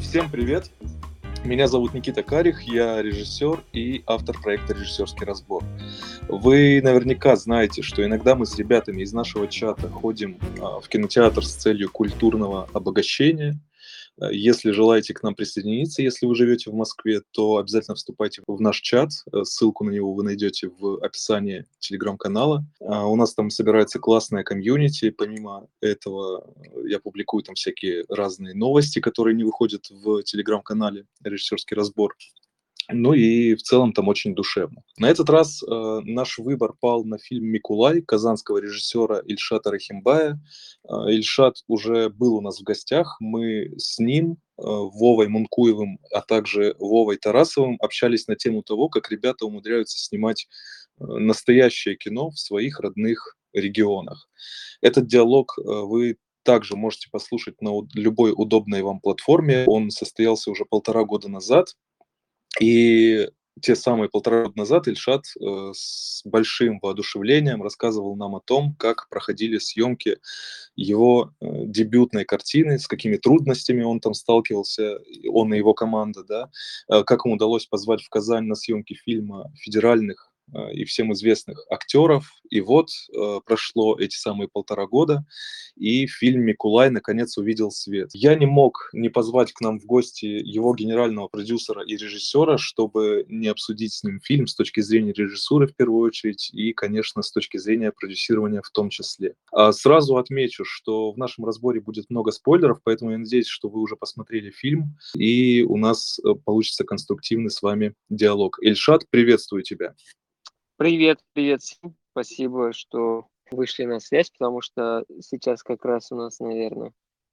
Всем привет! Меня зовут Никита Карих, я режиссер и автор проекта «Режиссерский разбор». Вы наверняка знаете, что иногда мы с ребятами из нашего чата ходим а, в кинотеатр с целью культурного обогащения – если желаете к нам присоединиться, если вы живете в Москве, то обязательно вступайте в наш чат. Э, ссылку на него вы найдете в описании телеграм-канала. А, у нас там собирается классная комьюнити. Помимо этого, я публикую там всякие разные новости, которые не выходят в телеграм-канале «Режиссерский разбор». Ну и в целом там очень душевно. На этот раз э, наш выбор пал на фильм «Микулай» казанского режиссера Ильшата Рахимбая. Э, Ильшат уже был у нас в гостях. Мы с ним, э, Вовой Мункуевым, а также Вовой Тарасовым общались на тему того, как ребята умудряются снимать э, настоящее кино в своих родных регионах. Этот диалог э, вы также можете послушать на любой удобной вам платформе. Он состоялся уже полтора года назад. И те самые полтора года назад Ильшат э, с большим воодушевлением рассказывал нам о том, как проходили съемки его э, дебютной картины, с какими трудностями он там сталкивался, он и его команда, да, э, как ему удалось позвать в Казань на съемки фильма федеральных и всем известных актеров. И вот э, прошло эти самые полтора года, и фильм «Микулай» наконец увидел свет. Я не мог не позвать к нам в гости его генерального продюсера и режиссера, чтобы не обсудить с ним фильм с точки зрения режиссуры в первую очередь и, конечно, с точки зрения продюсирования в том числе. А сразу отмечу, что в нашем разборе будет много спойлеров, поэтому я надеюсь, что вы уже посмотрели фильм, и у нас э, получится конструктивный с вами диалог. Эльшат, приветствую тебя. Привет, привет всем. Спасибо, что вышли на связь, потому что сейчас как раз у нас, наверное,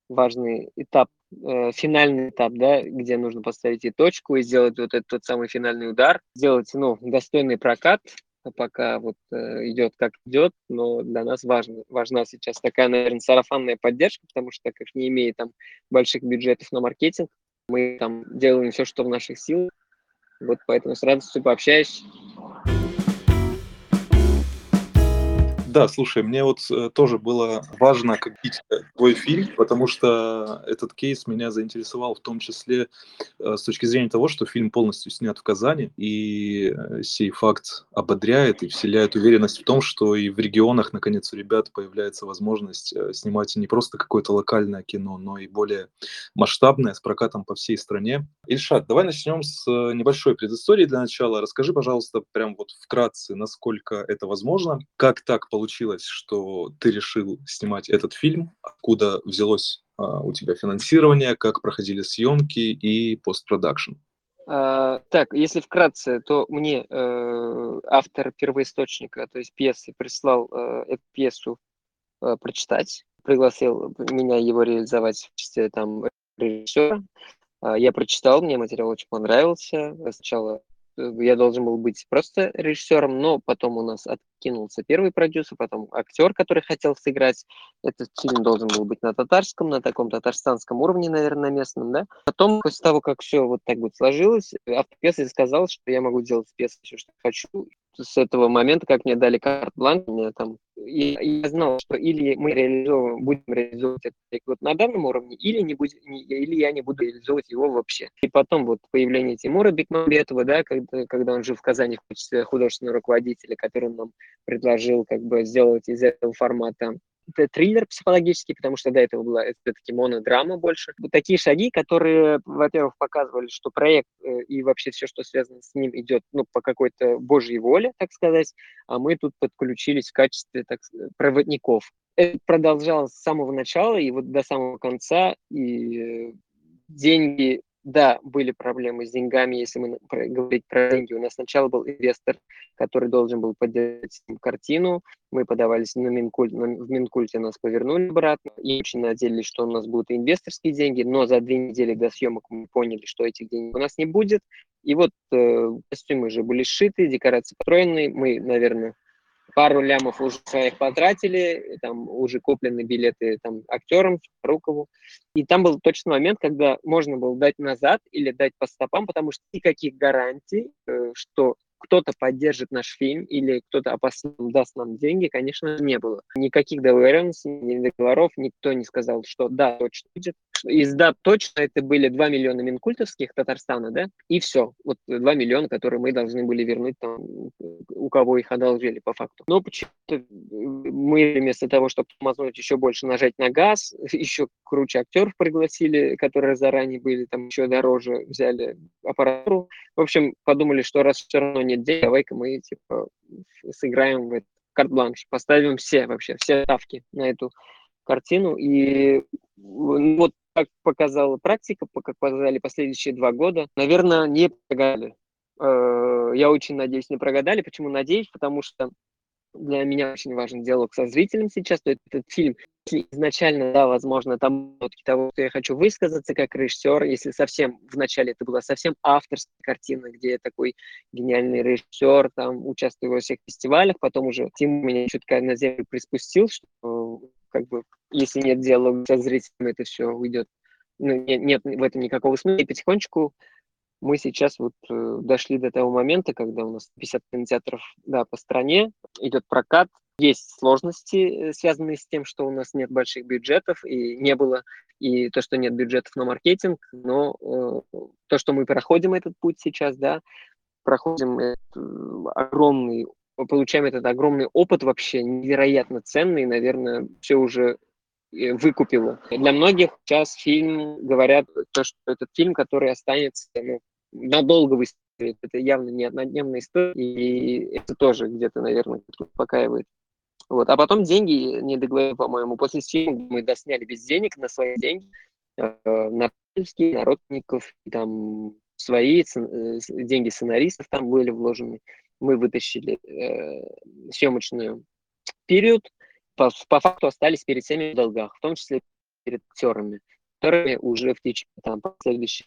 важный этап, э, финальный этап, да, где нужно поставить и точку и сделать вот этот тот самый финальный удар, сделать, ну, достойный прокат, а пока вот э, идет как идет, но для нас важно, важна сейчас такая, наверное, сарафанная поддержка, потому что как не имея там больших бюджетов на маркетинг, мы там делаем все, что в наших силах, вот поэтому с радостью пообщаюсь. Да, слушай, мне вот э, тоже было важно купить твой фильм, потому что этот кейс меня заинтересовал в том числе э, с точки зрения того, что фильм полностью снят в Казани, и э, сей факт ободряет и вселяет уверенность в том, что и в регионах, наконец, у ребят появляется возможность снимать не просто какое-то локальное кино, но и более масштабное, с прокатом по всей стране. Ильшат, давай начнем с небольшой предыстории для начала. Расскажи, пожалуйста, прям вот вкратце, насколько это возможно, как так получилось, получилось, что ты решил снимать этот фильм? Откуда взялось а, у тебя финансирование? Как проходили съемки и постпродакшн? Uh, так, если вкратце, то мне uh, автор первоисточника, то есть пьесы, прислал uh, эту пьесу uh, прочитать, пригласил меня его реализовать в качестве там режиссера. Uh, я прочитал, мне материал очень понравился. Сначала я должен был быть просто режиссером, но потом у нас откинулся первый продюсер, потом актер, который хотел сыграть. Этот фильм должен был быть на татарском, на таком татарстанском уровне, наверное, местном, да. Потом, после того, как все вот так вот сложилось, автор пьесы сказал, что я могу делать пьесу все, что хочу, с этого момента, как мне дали карт-бланк, там, я, я знал, что или мы реализовываем, будем реализовывать этот вот на данном уровне, или, не будем, или я не буду реализовывать его вообще. И потом вот появление Тимура Бекмамбетова, да, когда, когда он жил в Казани в качестве художественного руководителя, который нам предложил как бы сделать из этого формата это триллер психологический, потому что до этого была все-таки монодрама больше. Вот такие шаги, которые, во-первых, показывали, что проект э, и вообще все, что связано с ним, идет ну, по какой-то божьей воле, так сказать, а мы тут подключились в качестве так, проводников. Это продолжалось с самого начала и вот до самого конца, и э, деньги да, были проблемы с деньгами, если мы говорить про деньги. У нас сначала был инвестор, который должен был поддержать картину. Мы подавались на Минкульт, в Минкульте нас повернули обратно. И очень надеялись, что у нас будут инвесторские деньги, но за две недели до съемок мы поняли, что этих денег у нас не будет. И вот э, костюмы уже были сшиты, декорации построены. Мы, наверное, пару лямов уже своих потратили, там уже куплены билеты там актерам, Рукову. И там был точный момент, когда можно было дать назад или дать по стопам, потому что никаких гарантий, э, что кто-то поддержит наш фильм или кто-то опасно даст нам деньги, конечно, не было. Никаких договоренностей, ни договоров, никто не сказал, что да, точно будет. Из дат точно это были 2 миллиона минкультовских Татарстана, да, и все. Вот 2 миллиона, которые мы должны были вернуть там, у кого их одолжили по факту. Но почему-то мы вместо того, чтобы тормознуть еще больше нажать на газ, еще круче актеров пригласили, которые заранее были там еще дороже, взяли аппаратуру. В общем, подумали, что раз все равно нет денег, давай-ка мы типа сыграем в карт-бланш, поставим все вообще, все ставки на эту картину. И вот как показала практика, как показали последующие два года, наверное, не прогадали. Э, я очень надеюсь, не прогадали. Почему надеюсь? Потому что для меня очень важен диалог со зрителем сейчас. То этот фильм, изначально, да, возможно, там нотки того, что я хочу высказаться как режиссер, если совсем вначале это была совсем авторская картина, где такой гениальный режиссер, там участвую во всех фестивалях, потом уже Тим меня чутка на землю приспустил, что как бы, если нет диалога со зрителем, это все уйдет. Ну, нет, нет в этом никакого смысла. И потихонечку мы сейчас вот э, дошли до того момента, когда у нас 50 кинотеатров да, по стране, идет прокат. Есть сложности, э, связанные с тем, что у нас нет больших бюджетов, и не было, и то, что нет бюджетов на маркетинг, но э, то, что мы проходим этот путь сейчас, да, проходим этот, э, получаем этот огромный опыт вообще невероятно ценный, наверное, все уже э, выкупило. Для многих сейчас фильм говорят, то, что этот фильм, который останется ну, надолго в истории. Это явно не однодневная история, и это тоже где-то, наверное, успокаивает. Вот. А потом деньги не договорили, по-моему. После фильма мы досняли без денег на свои деньги, э, на на родственников, там свои э, деньги сценаристов там были вложены мы вытащили э, съемочную период, по, по факту остались перед всеми в долгах, в том числе перед актерами которые уже в течение там, последующих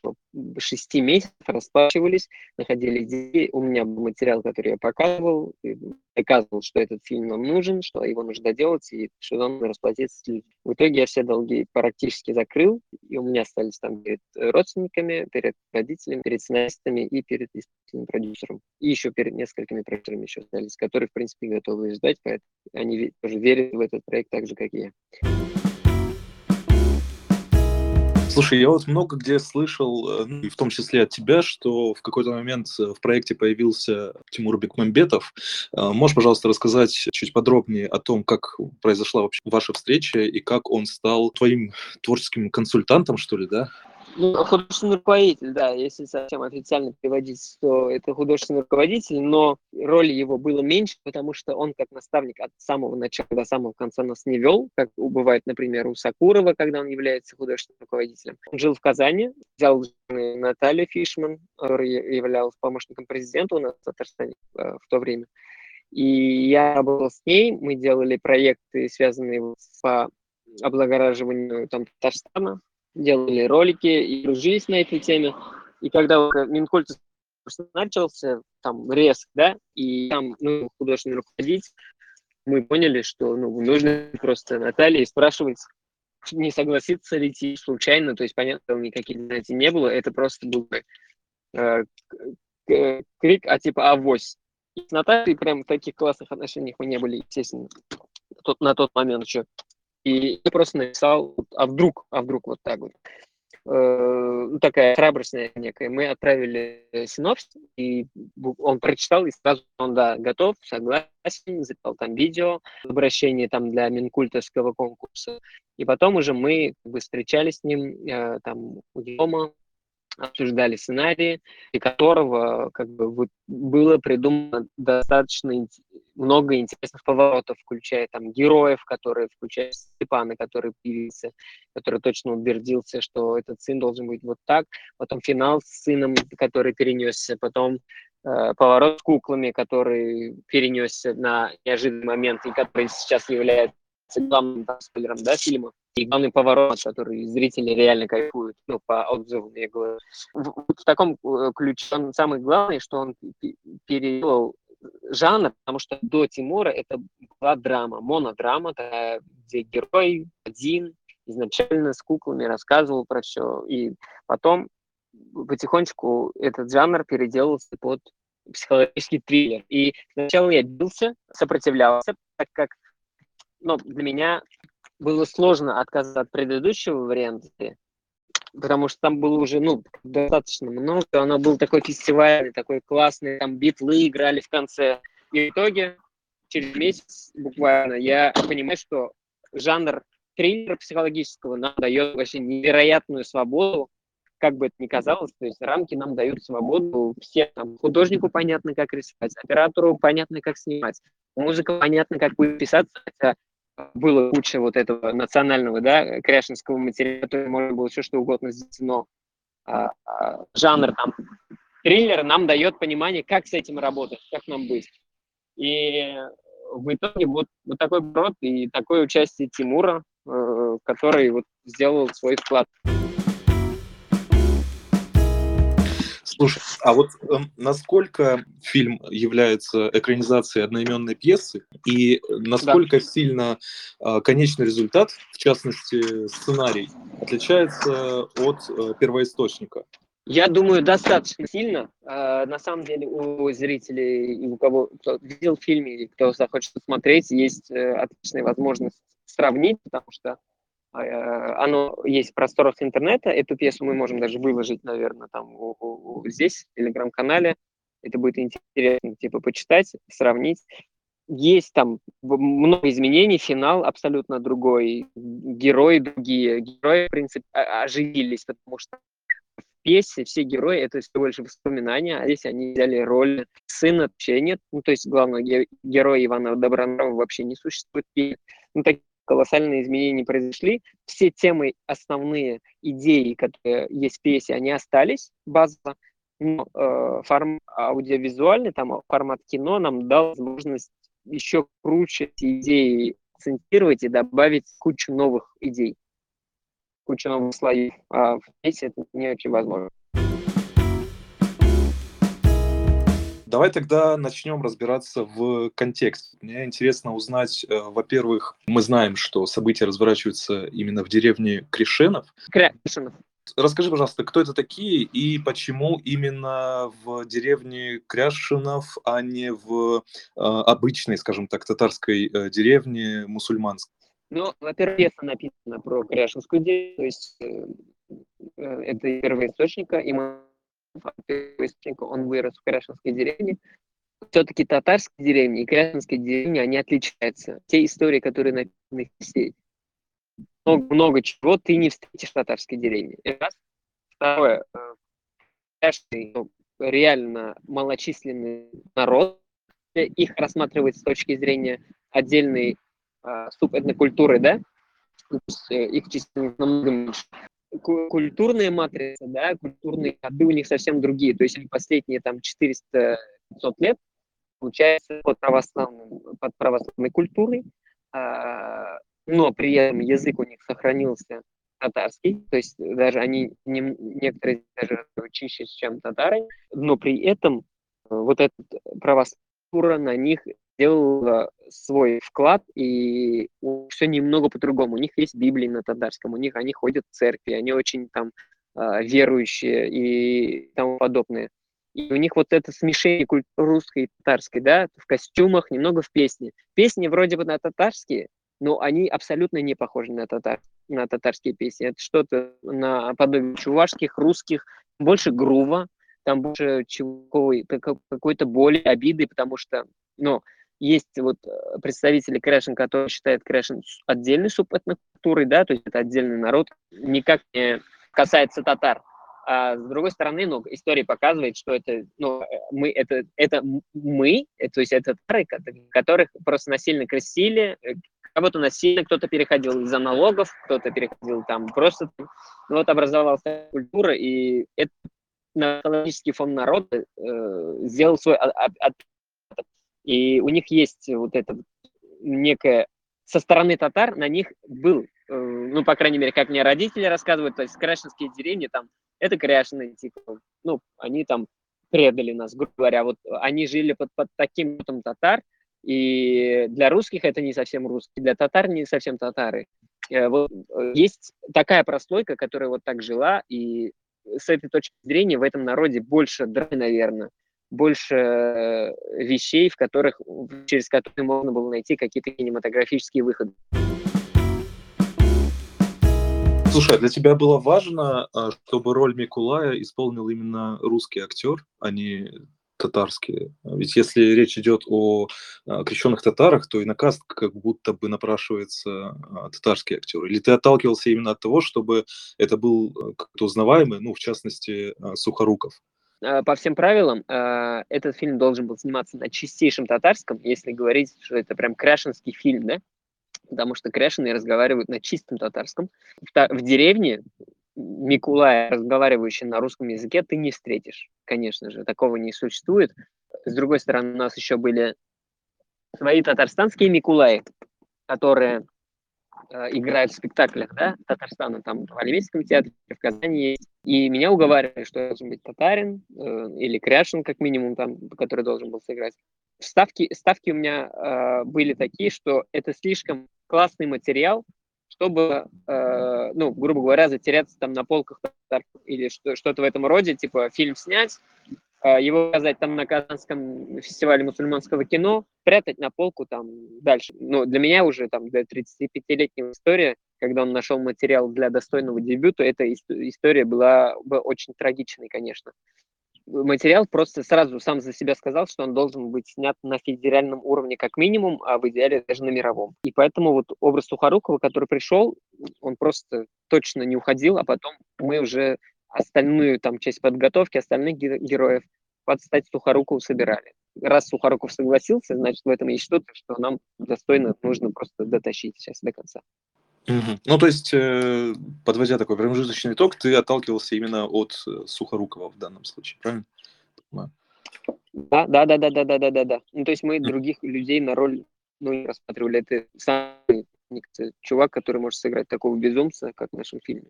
шести месяцев расплачивались, находили деньги. У меня был материал, который я показывал, доказывал, что этот фильм нам нужен, что его нужно доделать, и что нам нужно расплатиться с людьми. В итоге я все долги практически закрыл, и у меня остались там перед родственниками, перед родителями, перед сценаристами и перед исполнительным продюсером. И еще перед несколькими продюсерами еще остались, которые, в принципе, готовы ждать, поэтому они тоже верят в этот проект так же, как и я. Слушай, я вот много где слышал, э, ну, в том числе от тебя, что в какой-то момент э, в проекте появился Тимур Бекмамбетов. Э, можешь, пожалуйста, рассказать чуть подробнее о том, как произошла вообще ваша встреча и как он стал твоим творческим консультантом, что ли, да? Ну, художественный руководитель, да, если совсем официально переводить, то это художественный руководитель, но роли его было меньше, потому что он как наставник от самого начала до самого конца нас не вел, как бывает, например, у Сакурова, когда он является художественным руководителем. Он жил в Казани, взял Наталью Фишман, которая являлась помощником президента у нас в Татарстане э, в то время. И я работал с ней, мы делали проекты, связанные по облагораживанию там, Татарстана, делали ролики и дружились на этой теме. И когда Минкульт начался, там, резк, да, и там, ну, художественный руководитель, мы поняли, что, ну, нужно просто Наталье спрашивать, не согласится ли идти случайно, то есть, понятно, никаких занятий не было, это просто был э, крик, а типа авось. И с Натальей прям в таких классных отношениях мы не были, естественно, тот, на тот момент еще. И я просто написал, а вдруг, а вдруг вот так вот. Э, ну, такая храбрость некая. Мы отправили синопсис, и он прочитал, и сразу он, да, готов, согласен, записал там видео, обращение там для Минкультовского конкурса. И потом уже мы как бы, встречались с ним э, там у дома, обсуждали сценарии, и которого как бы было придумано достаточно много интересных поворотов, включая там героев, которые включая Степана, который появился, который точно утвердился, что этот сын должен быть вот так, потом финал с сыном, который перенесся, потом э, поворот с куклами, который перенесся на неожиданный момент и который сейчас является главным спойлером да, фильма. И главный поворот, который зрители реально кайфуют, ну, по отзывам, я говорю. В, в таком э, ключе он самый главный, что он перевел жанр, потому что до Тимура это была драма, монодрама, где герой один изначально с куклами рассказывал про все, и потом потихонечку этот жанр переделался под психологический триллер. И сначала я бился, сопротивлялся, так как ну, для меня было сложно отказаться от предыдущего варианта, потому что там было уже, ну, достаточно много, оно был такой фестивальный, такой классный, там битлы играли в конце. И в итоге, через месяц буквально, я понимаю, что жанр триллера психологического нам дает вообще невероятную свободу, как бы это ни казалось, то есть рамки нам дают свободу, все там, художнику понятно, как рисовать, оператору понятно, как снимать, музыка понятно, как будет писаться, было куча вот этого национального, да, кряшинского материала, который можно было все что угодно сделать, но а, а, жанр там триллер нам дает понимание, как с этим работать, как нам быть. И в итоге вот, вот такой брод и такое участие Тимура, э, который вот сделал свой вклад. Слушай, а вот э, насколько фильм является экранизацией одноименной пьесы, и насколько да. сильно э, конечный результат, в частности сценарий, отличается от э, первоисточника? Я думаю, достаточно сильно. Э, на самом деле у зрителей и у кого кто видел фильм и кто захочет посмотреть, есть э, отличная возможность сравнить, потому что оно есть в просторах интернета. Эту пьесу мы можем даже выложить, наверное, там здесь, в телеграм-канале. Это будет интересно, типа, почитать, сравнить. Есть там много изменений, финал абсолютно другой, герои другие. Герои, в принципе, оживились, потому что в пьесе все герои — это всего лишь воспоминания, а здесь они взяли роль сына, вообще нет. Ну, то есть главного героя Ивана Добронравова вообще не существует. Ну, так, колоссальные изменения произошли. Все темы, основные идеи, которые есть в пьесе, они остались базово, но э, формат аудиовизуальный, там формат кино нам дал возможность еще круче эти идеи акцентировать и добавить кучу новых идей, кучу новых слоев. А в пьесе это не очень возможно. Давай тогда начнем разбираться в контексте. Мне интересно узнать, э, во-первых, мы знаем, что события разворачиваются именно в деревне Кришенов. Кришенов. Расскажи, пожалуйста, кто это такие и почему именно в деревне Кряшинов, а не в э, обычной, скажем так, татарской э, деревне мусульманской? Ну, во-первых, пьеса написана про Кряшинскую деревню, то есть э, э это первоисточника, и мы он вырос в Крашенской деревне. Все-таки татарские деревни и кряшинские деревни, они отличаются. Те истории, которые написаны сеть. Много, много чего ты не встретишь в татарской деревне. Раз. Второе. Кряшный, ну, реально малочисленный народ. Их рассматривать с точки зрения отдельной э, субэтнокультуры, да? Э, их численность намного меньше культурные матрицы, да, культурные коды у них совсем другие. То есть они последние там 400-500 лет, получается, под, православным, под православной культурой, а, но при этом язык у них сохранился татарский, то есть даже они не, некоторые даже чище, чем татары, но при этом вот эта православная на них сделала свой вклад, и все немного по-другому. У них есть Библия на татарском, у них они ходят в церкви, они очень там а, верующие и тому подобное. И у них вот это смешение русской и татарской, да, в костюмах, немного в песне. Песни вроде бы на татарские, но они абсолютно не похожи на, татар, на татарские песни. Это что-то на подобие чувашских, русских, больше грува, там больше чего какой-то боли, обиды, потому что, ну, есть вот э, представители кряшен, которые считают кряшен отдельной субэтнокультурой, да, то есть это отдельный народ, никак не касается татар. А с другой стороны, ну, история показывает, что это, ну, мы, это, это мы, э, то есть это татары, которых просто насильно крестили, э, кого-то насильно, кто-то переходил из-за налогов, кто-то переходил там просто, ну, вот образовалась культура, и это националистический фонд народа э, сделал свой от, от, и у них есть вот это некое... Со стороны татар на них был, э, ну, по крайней мере, как мне родители рассказывают, то есть крашинские деревни там, это кряшины, типа, ну, они там предали нас, грубо говоря, вот они жили под, под таким там татар, и для русских это не совсем русские, для татар не совсем татары. Э, вот, э, есть такая прослойка, которая вот так жила, и с этой точки зрения в этом народе больше дры, наверное, больше э, вещей, в которых, через которые можно было найти какие-то кинематографические выходы. Слушай, а для тебя было важно, а, чтобы роль Микулая исполнил именно русский актер, а не татарские. Ведь если речь идет о а, крещенных татарах, то и на каст как будто бы напрашивается татарский актер. Или ты отталкивался именно от того, чтобы это был как-то узнаваемый, ну, в частности, Сухоруков? По всем правилам, этот фильм должен был сниматься на чистейшем татарском, если говорить, что это прям крашенский фильм, да? Потому что крашеные разговаривают на чистом татарском. В деревне Микулая, разговаривающий на русском языке, ты не встретишь. Конечно же, такого не существует. С другой стороны, у нас еще были свои татарстанские Микулаи, которые играют в спектаклях, да, Татарстана, там, в Олимпийском театре, в Казани есть. И меня уговаривали, что должен быть татарин э, или кряшин, как минимум, там, который должен был сыграть. Ставки, ставки у меня э, были такие, что это слишком классный материал, чтобы, э, ну, грубо говоря, затеряться там на полках или что- что-то в этом роде, типа фильм снять, э, его показать там на Казанском фестивале мусульманского кино, прятать на полку там дальше. Ну, для меня уже там для 35-летнего история, когда он нашел материал для достойного дебюта, эта история была бы очень трагичной, конечно материал просто сразу сам за себя сказал, что он должен быть снят на федеральном уровне как минимум, а в идеале даже на мировом. И поэтому вот образ Сухорукова, который пришел, он просто точно не уходил, а потом мы уже остальную там часть подготовки, остальных героев под стать Сухорукову собирали. Раз Сухоруков согласился, значит, в этом есть что-то, что нам достойно нужно просто дотащить сейчас до конца. Мгм. Ну, то есть, э, подводя такой промежуточный итог, ты отталкивался именно от э, Сухорукова в данном случае, правильно? Понимаю. Да, да, да, да, да, да, да, да, да. Ну, то есть мы других людей на роль ну, не рассматривали. Это самый чувак, который может сыграть такого безумца, как в нашем фильме.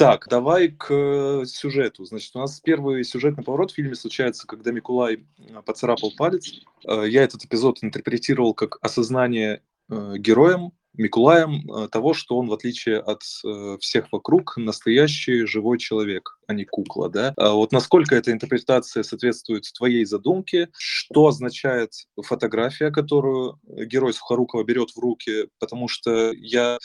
Так, давай к э, сюжету. Значит, у нас первый сюжетный поворот в фильме случается, когда Микулай поцарапал палец. Э, я этот эпизод интерпретировал как осознание героем Микулаем э, того, что он, в отличие от э, всех вокруг, настоящий живой человек, а не кукла, да? А вот насколько эта интерпретация соответствует твоей задумке, что означает фотография, которую герой Сухорукова берет в руки, потому что я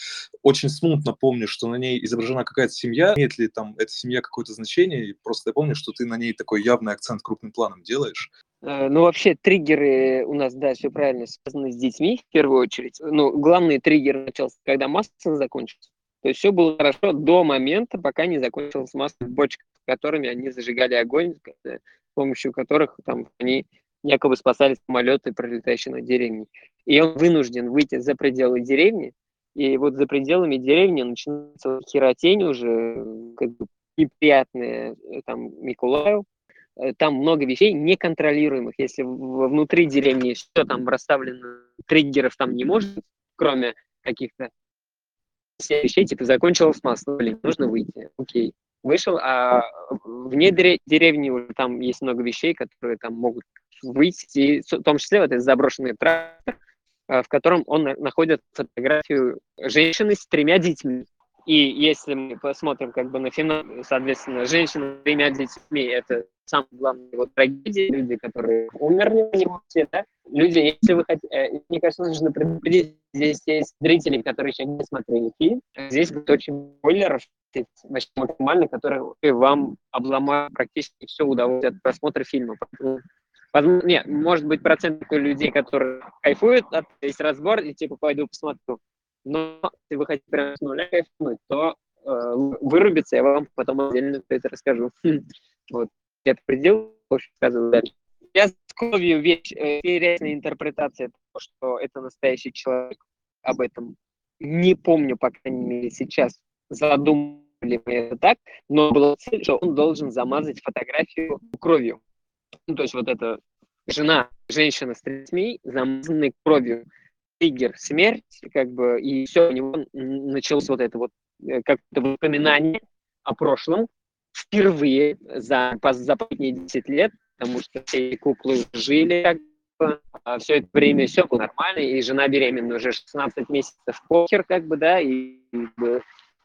очень смутно помню, что на ней изображена какая-то семья, имеет ли там эта семья какое-то значение, просто я помню, что ты на ней такой явный акцент крупным планом делаешь. Э, ну, вообще, триггеры у нас, да, все правильно, связаны с детьми в первую очередь. Ну, главный триггер начался, когда масса закончилась. То есть все было хорошо до момента, пока не закончилась масса в бочках, которыми они зажигали огонь, с помощью которых там они якобы спасали самолеты, пролетающие над деревней. И он вынужден выйти за пределы деревни, и вот за пределами деревни начинается херотень уже, как бы неприятная там Миколаю, Э, там много вещей неконтролируемых. Если внутри деревни все там расставлено, триггеров там не может, кроме каких-то вещей, типа закончилось масло, блин, нужно выйти, окей. Вышел, а вне деревни уже там есть много вещей, которые там могут выйти, в том числе вот этот заброшенный трактор, э, в котором он находит фотографию женщины с тремя детьми. И если мы посмотрим как бы на финал, соответственно, женщина тремя детьми – это самая главная его трагедия, люди, которые умерли в все, да? Люди, если вы хотите, э, мне кажется, нужно предупредить, здесь есть зрители, которые еще не смотрели фильм, здесь будет очень спойлеров, вообще максимально, которые вам обломают практически все удовольствие от просмотра фильма. Возможно, нет, может быть, процент людей, которые кайфуют от весь разбор и типа пойду посмотрю. Но если вы хотите прям с нуля кайфнуть, то э, вырубиться я вам потом отдельно это расскажу. Вот. Это предел, очень рассказываю дальше. Я кровью вещь, э, интересная интерпретация того, что это настоящий человек. Об этом не помню, по крайней мере, сейчас задумали мы это так, но была цель, что он должен замазать фотографию кровью. Ну, то есть вот эта жена, женщина с детьми, замазанной кровью триггер смерть, как бы, и все, у него началось вот это вот э, как-то воспоминание о прошлом впервые за, за последние 10 лет, потому что все куклы жили как бы, а все это время все было нормально, и жена беременна уже 16 месяцев, похер, как бы, да, и как бы,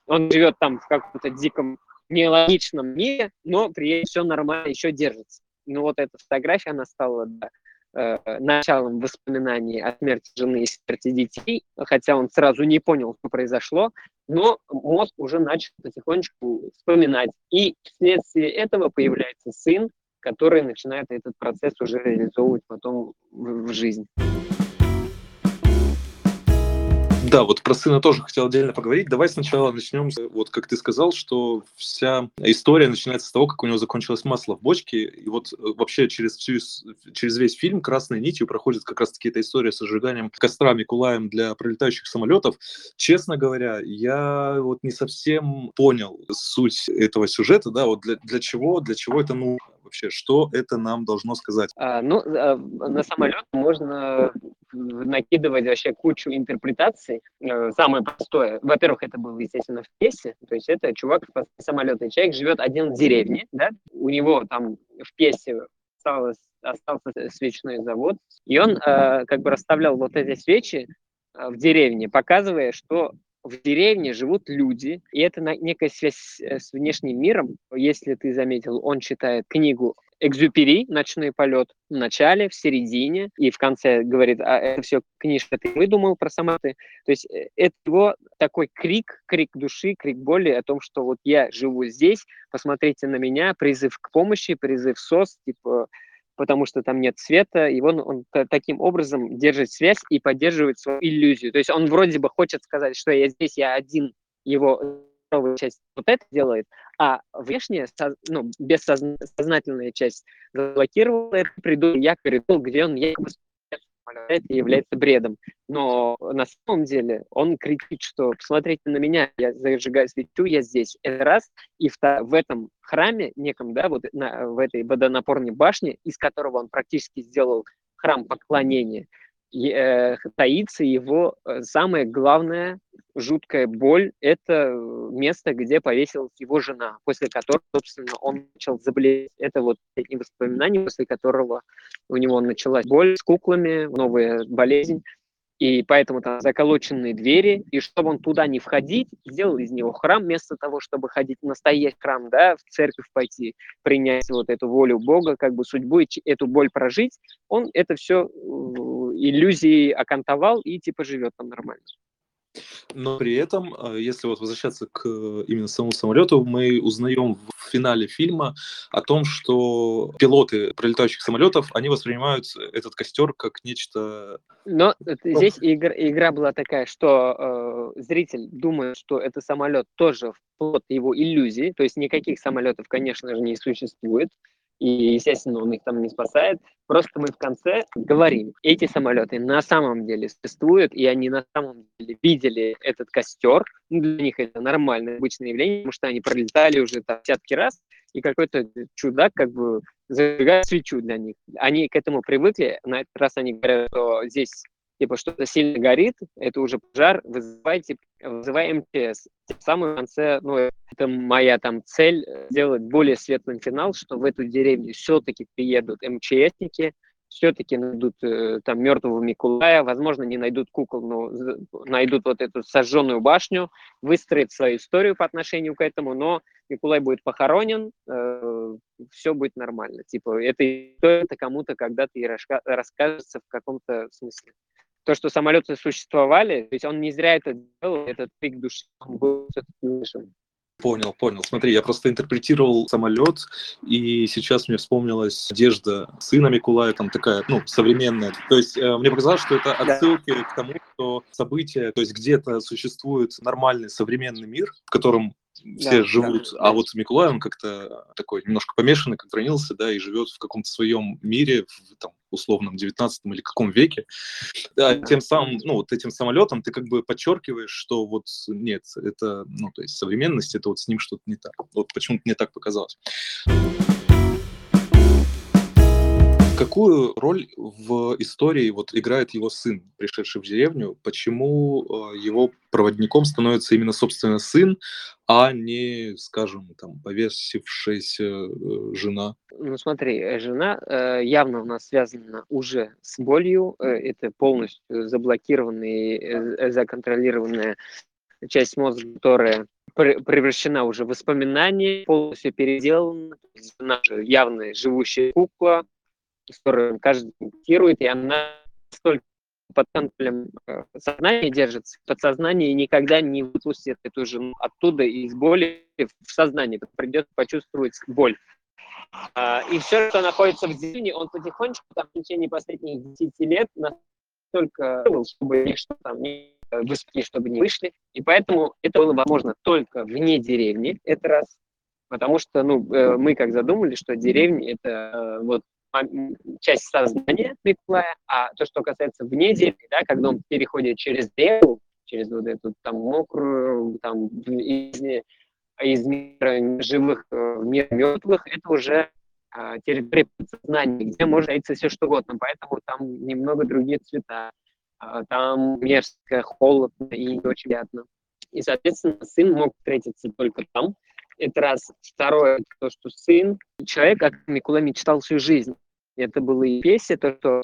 он живет там в каком-то диком нелогичном мире, но при этом все нормально, еще держится. Ну вот эта фотография, она стала, да, э, началом воспоминаний о смерти жены и смерти детей, хотя он сразу не понял, что произошло, но мозг уже начал потихонечку вспоминать. И вследствие этого появляется сын, который начинает этот процесс уже реализовывать потом в жизнь. Да, вот про сына тоже хотел отдельно поговорить. Давай сначала начнем, вот как ты сказал, что вся история начинается с того, как у него закончилось масло в бочке, и вот э, вообще через, всю, через весь фильм красной нитью проходит как раз-таки эта история с сжиганием костра Микулаем для пролетающих самолетов. Честно говоря, я вот не совсем понял суть этого сюжета, да, вот для, для чего, для чего это нужно вообще, что это нам должно сказать? А, ну, а, на самолет можно накидывать вообще кучу интерпретаций. Э, самое простое, во-первых, это было, естественно, в пьесе, то есть это чувак в самолете. Человек живет один в деревне, да, у него там в пьесе осталось, остался свечной завод, и он э, как бы расставлял вот эти свечи э, в деревне, показывая, что в деревне живут люди, и это некая связь э, с внешним миром. Если ты заметил, он читает книгу Экзюпери «Ночной полет» в начале, в середине, и в конце говорит, а это все книжка ты выдумал про самолеты. То есть э, это его такой крик, крик души, крик боли о том, что вот я живу здесь, посмотрите на меня, призыв к помощи, призыв СОС, типа потому что там нет света, и он, он таким образом держит связь и поддерживает свою иллюзию. То есть он вроде бы хочет сказать, что я здесь, я один, его новая часть вот это делает, а внешняя, ну, бессознательная часть заблокировала это, придумал якорь, где он якобы это является бредом. Но на самом деле он кричит, что посмотрите на меня, я зажигаю свечу, я здесь. Это раз. И в этом храме неком, да, вот на, в этой водонапорной башне, из которого он практически сделал храм поклонения, таится его э, самая главная жуткая боль. Это место, где повесилась его жена, после которого, собственно, он начал заболеть. Это вот эти воспоминания, после которого у него началась боль с куклами, новая болезнь и поэтому там заколоченные двери, и чтобы он туда не входить, сделал из него храм, вместо того, чтобы ходить в настоящий храм, да, в церковь пойти, принять вот эту волю Бога, как бы судьбу, эту боль прожить, он это все э, иллюзии окантовал и типа живет там нормально. Но при этом, а, если вот возвращаться к именно самому самолету, мы узнаем в финале фильма о том, что пилоты пролетающих самолетов, они воспринимают этот костер как нечто... Но здесь игра, игра была такая, что э, зритель думает, что это самолет тоже плод его иллюзии, то есть никаких самолетов, конечно же, не существует и, естественно, он их там не спасает. Просто мы в конце говорим, эти самолеты на самом деле существуют, и они на самом деле видели этот костер. Ну, для них это нормальное, обычное явление, потому что они пролетали уже там десятки раз, и какой-то чудак как бы зажигает свечу для них. Они к этому привыкли, на этот раз они говорят, что здесь типа что-то сильно горит, это уже пожар, вызывайте, вызывай МТС. Тем самым в конце, ну, это моя там цель, э, сделать более светлым финал, что в эту деревню все-таки приедут МЧСники, все-таки найдут э, там мертвого Миколая, возможно, не найдут кукол, но найдут вот эту сожженную башню, выстроят свою историю по отношению к этому, но Миколай будет похоронен, э, все будет нормально. Типа, это история кому-то когда-то и расскажется в каком-то смысле то, что самолеты существовали, то есть он не зря это делал, этот пик души, он был все-таки Понял, понял. Смотри, я просто интерпретировал самолет, и сейчас мне вспомнилась одежда сына Микулая, там такая, ну, современная. То есть э, мне показалось, что это отсылки да. к тому, что события, то есть где-то существует нормальный современный мир, в котором все да, живут, да, а да. вот Миколай, он как-то такой немножко помешанный, как хранился, да, и живет в каком-то своем мире, в там, условном 19 или каком веке. Да, тем самым, ну, вот этим самолетом ты как бы подчеркиваешь, что вот нет, это, ну, то есть современность, это вот с ним что-то не так. Вот почему-то мне так показалось. Какую роль в истории вот играет его сын, пришедший в деревню? Почему э, его проводником становится именно, собственно, сын, а не, скажем, там, повесившаяся э, жена? Ну смотри, э, жена э, явно у нас связана уже с болью. Э, это полностью заблокированная, э, законтролированная часть мозга, которая превращена уже в воспоминания, полностью переделана. Явно живущая кукла, которую каждый имитирует, и она столько под контролем э, сознания держится, подсознание никогда не выпустит эту жену оттуда из боли в сознание, придется почувствовать боль. А, и все, что находится в деревне, он потихонечку там, в течение последних 10 лет настолько чтобы ничто там не высоки, чтобы не вышли. И поэтому это было возможно только вне деревни, это раз. Потому что ну, э, мы как задумали, что деревня – это э, вот часть сознания Миколая, а то, что касается вне деревни, да, когда он переходит через реку, через вот эту там мокрую, там, из, из мира живых э, в мир мертвых, это уже а, территория подсознания, где может найти все что угодно, поэтому там немного другие цвета, а, там мерзко, холодно и не очень приятно. И, соответственно, сын мог встретиться только там. Это раз. Второе, то, что сын, человек, как Микула мечтал всю жизнь. Это было и песня, то, что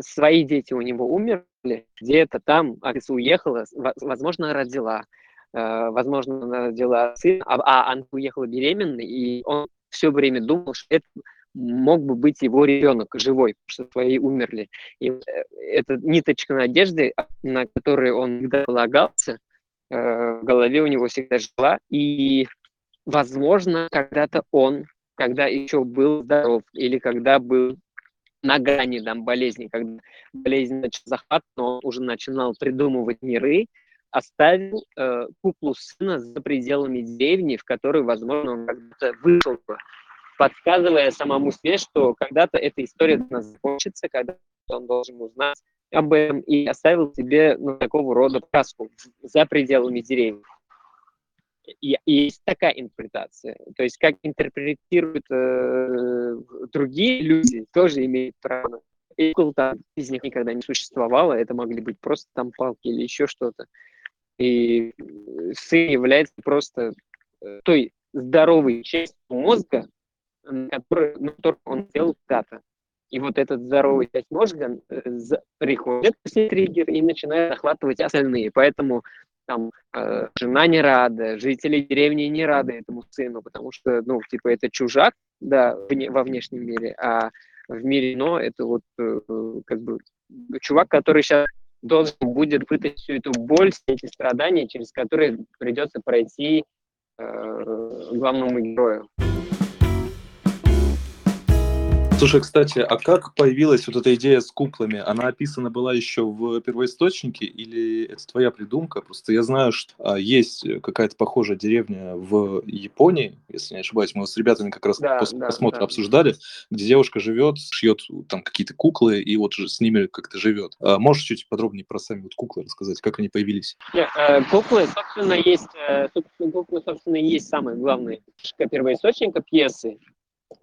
свои дети у него умерли, где-то там, Алиса уехала, возможно, родила, э, возможно, она родила сына, а, а она уехала беременной, и он все время думал, что это мог бы быть его ребенок живой, потому что свои умерли. И э, эта ниточка надежды, на которую он всегда полагался, э, в голове у него всегда жила. И, возможно, когда-то он, когда еще был здоров, или когда был на грани там, болезни, когда болезнь начала захват, но он уже начинал придумывать миры, оставил э, куклу сына за пределами деревни, в которую, возможно, он когда-то вышел бы подсказывая самому себе, что когда-то эта история должна закончиться, когда он должен узнать об этом и оставил себе ну, такого рода сказку за пределами деревни. Есть такая интерпретация. То есть как интерпретируют э, другие люди, тоже имеют право. И там из них никогда не существовало, это могли быть просто там палки или еще что-то. И сын является просто э, той здоровой частью мозга, ну, который он сделал когда-то. И вот этот здоровый часть мозга э, приходит после триггер и начинает охватывать остальные. Поэтому там э, жена не рада, жители деревни не рады этому сыну, потому что, ну, типа, это чужак, да, вне, во внешнем мире, а в мире, но это вот э, как бы чувак, который сейчас должен будет вытащить всю эту боль, все эти страдания, через которые придется пройти э, главному герою. Слушай, кстати, а как появилась вот эта идея с куклами? Она описана была еще в первоисточнике или это твоя придумка? Просто я знаю, что а, есть какая-то похожая деревня в Японии, если не ошибаюсь. Мы с ребятами как раз да, после да, просмотра да. обсуждали, где девушка живет, шьет там какие-то куклы и вот с ними как-то живет. А можешь чуть подробнее про сами вот куклы рассказать, как они появились? Нет, э, куклы, собственно, есть, э, куклы, собственно, есть самое главное первоисточника пьесы.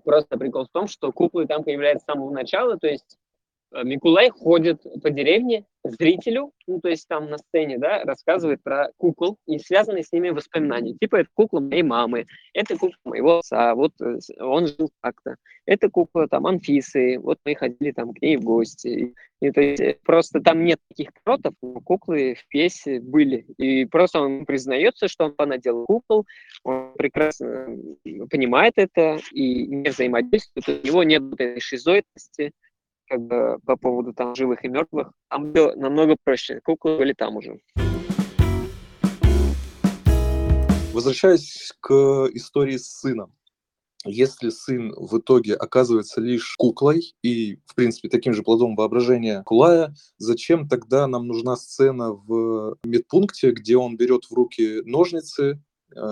Просто прикол в том, что куклы там появляются с самого начала, то есть Микулай ходит по деревне зрителю, ну, то есть там на сцене, да, рассказывает про кукол и связанные с ними воспоминания. Типа, это кукла моей мамы, это кукла моего отца, вот э, он жил так-то. Это кукла там Анфисы, вот мы ходили там к ней в гости. И, то есть э, просто там нет таких кротов, но куклы в пьесе были. И просто он признается, что он понаделал кукол, он прекрасно понимает это и не взаимодействует, у него нет этой шизоидности, как бы по поводу там живых и мертвых. Там было намного проще. Куклы были там уже. Возвращаясь к истории с сыном. Если сын в итоге оказывается лишь куклой и, в принципе, таким же плодом воображения Кулая, зачем тогда нам нужна сцена в медпункте, где он берет в руки ножницы,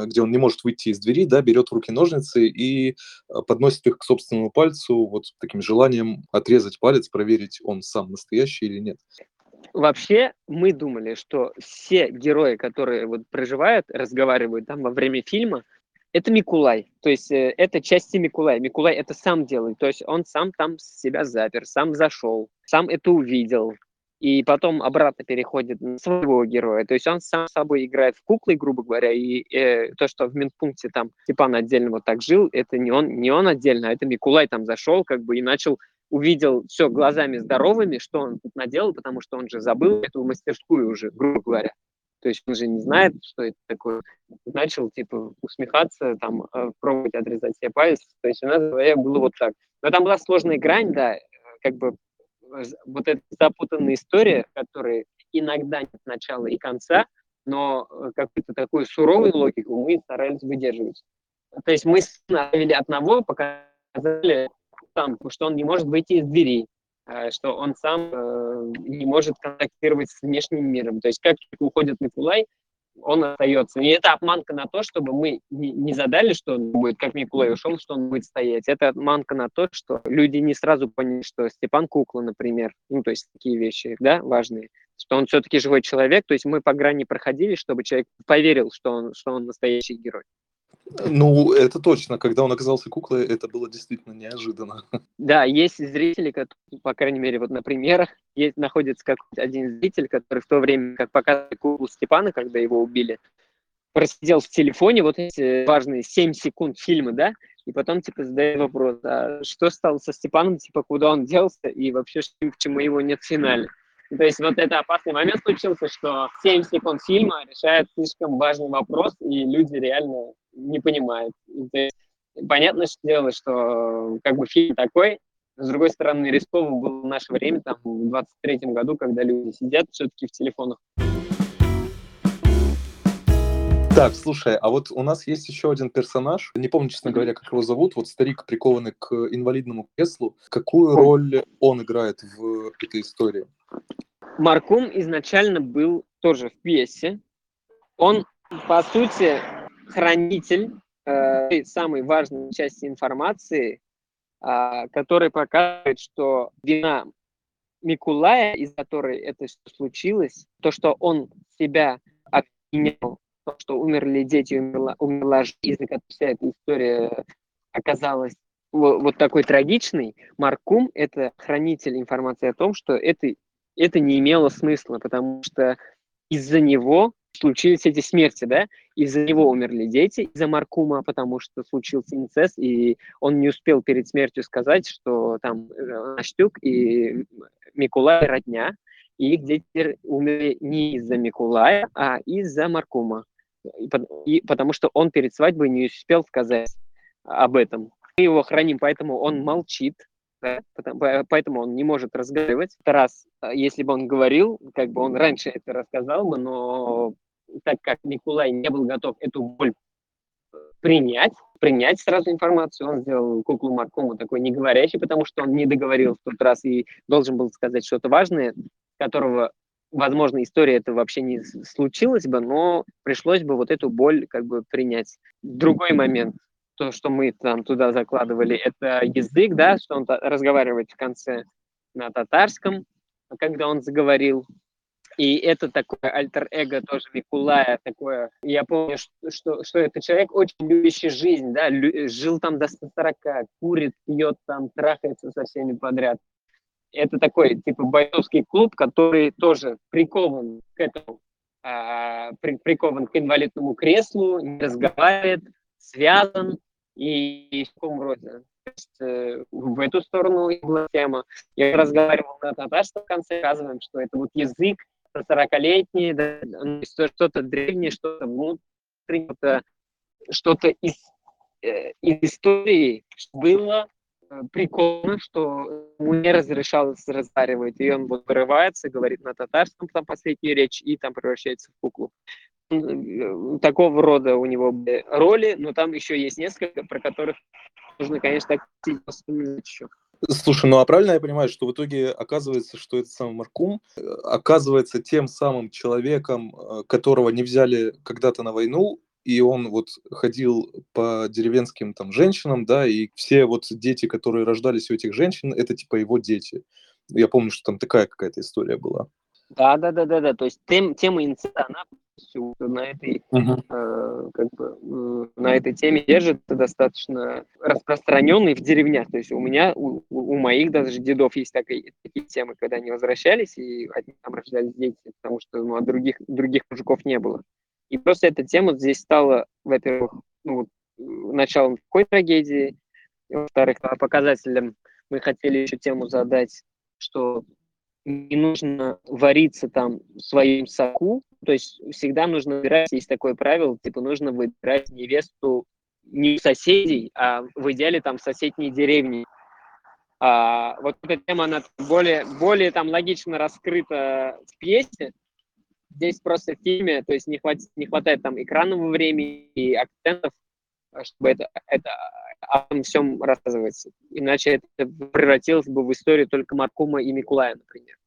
где он не может выйти из двери, да, берет в руки ножницы и э, подносит их к собственному пальцу вот таким желанием отрезать палец, проверить, он сам настоящий или нет. Вообще, мы думали, что все герои, которые вот проживают, разговаривают там во время фильма, это Микулай, то есть э, это части Микулай. Микулай это сам делает, то есть он сам там себя запер, сам зашел, сам это увидел, и потом обратно переходит на своего героя. То есть он сам собой играет в куклы, грубо говоря, и э, то, что в Минпункте там Степан отдельно вот так жил, это не он, не он отдельно, а это Микулай там зашел как бы и начал увидел все глазами здоровыми, что он тут наделал, потому что он же забыл эту мастерскую уже, грубо говоря. То есть он же не знает, что это такое. Начал, типа, усмехаться, там, э, пробовать отрезать себе палец. То есть у нас было вот так. Но там была сложная грань, да, как бы вот эта запутанная история, которая иногда нет начала и конца, но э, какую-то такую суровую логику мы старались выдерживать. То есть мы оставили одного, показали сам, что он не может выйти из двери, э, что он сам э, не может контактировать с внешним миром. То есть как уходит Николай, он остается. И это обманка на то, чтобы мы не задали, что он будет, как Микулай ушел, что он будет стоять. Это обманка на то, что люди не сразу поняли, что Степан Кукла, например, ну, то есть такие вещи, да, важные, что он все-таки живой человек, то есть мы по грани проходили, чтобы человек поверил, что он, что он настоящий герой. Ну, это точно. Когда он оказался куклой, это было действительно неожиданно. Да, есть зрители, которые, по крайней мере, вот на примерах, есть, находится какой-то один зритель, который в то время, как показывали куклу Степана, когда его убили, просидел в телефоне вот эти важные 7 секунд фильма, да, и потом, типа, задает вопрос, а что стало со Степаном, типа, куда он делся, и вообще, почему его нет в финале. То есть вот это опасный момент случился, что 7 секунд фильма решает слишком важный вопрос, и люди реально не понимают. То есть, понятно, что дело, что как бы фильм такой, с другой стороны, рисково было в наше время, там, в 23-м году, когда люди сидят все-таки в телефонах. Так, слушай, а вот у нас есть еще один персонаж, не помню, честно говоря, как его зовут, вот старик, прикованный к инвалидному креслу. Какую роль он играет в этой истории? Маркум изначально был тоже в пьесе. Он, по сути, хранитель э, самой важной части информации, э, который показывает, что вина Микулая, из которой это случилось, то, что он себя обвинял, то, что умерли дети, умерла, умерла из-за которой вся эта история оказалась вот, вот такой трагичной, Маркум – это хранитель информации о том, что это, это не имело смысла, потому что из-за него случились эти смерти, да, из-за него умерли дети, из-за Маркума, потому что случился инцест, и он не успел перед смертью сказать, что там э, Наштюк и Микулай родня, и их дети умерли не из-за Микулая, а из-за Маркума, и, потому что он перед свадьбой не успел сказать об этом. Мы его храним, поэтому он молчит, поэтому он не может разговаривать. Это раз, а, если бы он говорил, как бы он раньше это рассказал бы, но так как Николай не был готов эту боль э, принять, принять сразу информацию, он сделал куклу Маркому такой не говорящий, потому что он не договорил в тот раз и должен был сказать что-то важное, которого, возможно, история это вообще не случилась бы, но пришлось бы вот эту боль как бы принять. Другой момент – то, что мы там туда закладывали, это язык, да, что он разговаривает в конце на татарском, когда он заговорил. И это такое альтер-эго тоже Микулая, такое, я помню, что, что, что это человек очень любящий жизнь, да, лю, жил там до 140, курит, пьет там, трахается со всеми подряд. Это такой, типа, бойцовский клуб, который тоже прикован к этому, а, при, прикован к инвалидному креслу, не разговаривает, связан, и в каком роде. То есть, э, в эту сторону была тема. Я разговаривал на татарском в конце, рассказываем, что это вот язык 40-летний, да, ну, что-то древнее, что-то внутреннее, что-то, что-то из, э, из истории было э, прикольно, что ему не разрешалось разговаривать, и он вот вырывается, говорит на татарском там последнюю речь, и там превращается в куклу. Э, такого рода у него роли, но там еще есть несколько, про которых нужно, конечно, так вспоминать еще. Слушай, ну а правильно я понимаю, что в итоге оказывается, что этот самый Маркум э, оказывается тем самым человеком, э, которого не взяли когда-то на войну, и он вот ходил по деревенским там женщинам, да, и все вот дети, которые рождались у этих женщин, это типа его дети. Я помню, что там такая какая-то история была. Да, да, да, да, да. То есть тем, тема инцидента, она на этой, uh-huh. э, как бы, э, на этой теме держится достаточно распространенный в деревнях. То есть у меня, у, у моих даже дедов есть такие, такие темы, когда они возвращались, и одни там рождались дети, потому что ну, а других, других мужиков не было. И просто эта тема здесь стала, во-первых, ну, началом такой трагедии, во-вторых, показателем мы хотели еще тему задать, что не нужно вариться там в своем соку, то есть всегда нужно выбирать, есть такое правило, типа нужно выбирать невесту не соседей, а в идеале там соседней деревни. А, вот эта тема, она более, более там логично раскрыта в пьесе. Здесь просто в фильме, то есть не, хватит, не хватает там экранного времени и акцентов, чтобы это, это о всем рассказывать. Иначе это превратилось бы в историю только Маркума и Микулая, например.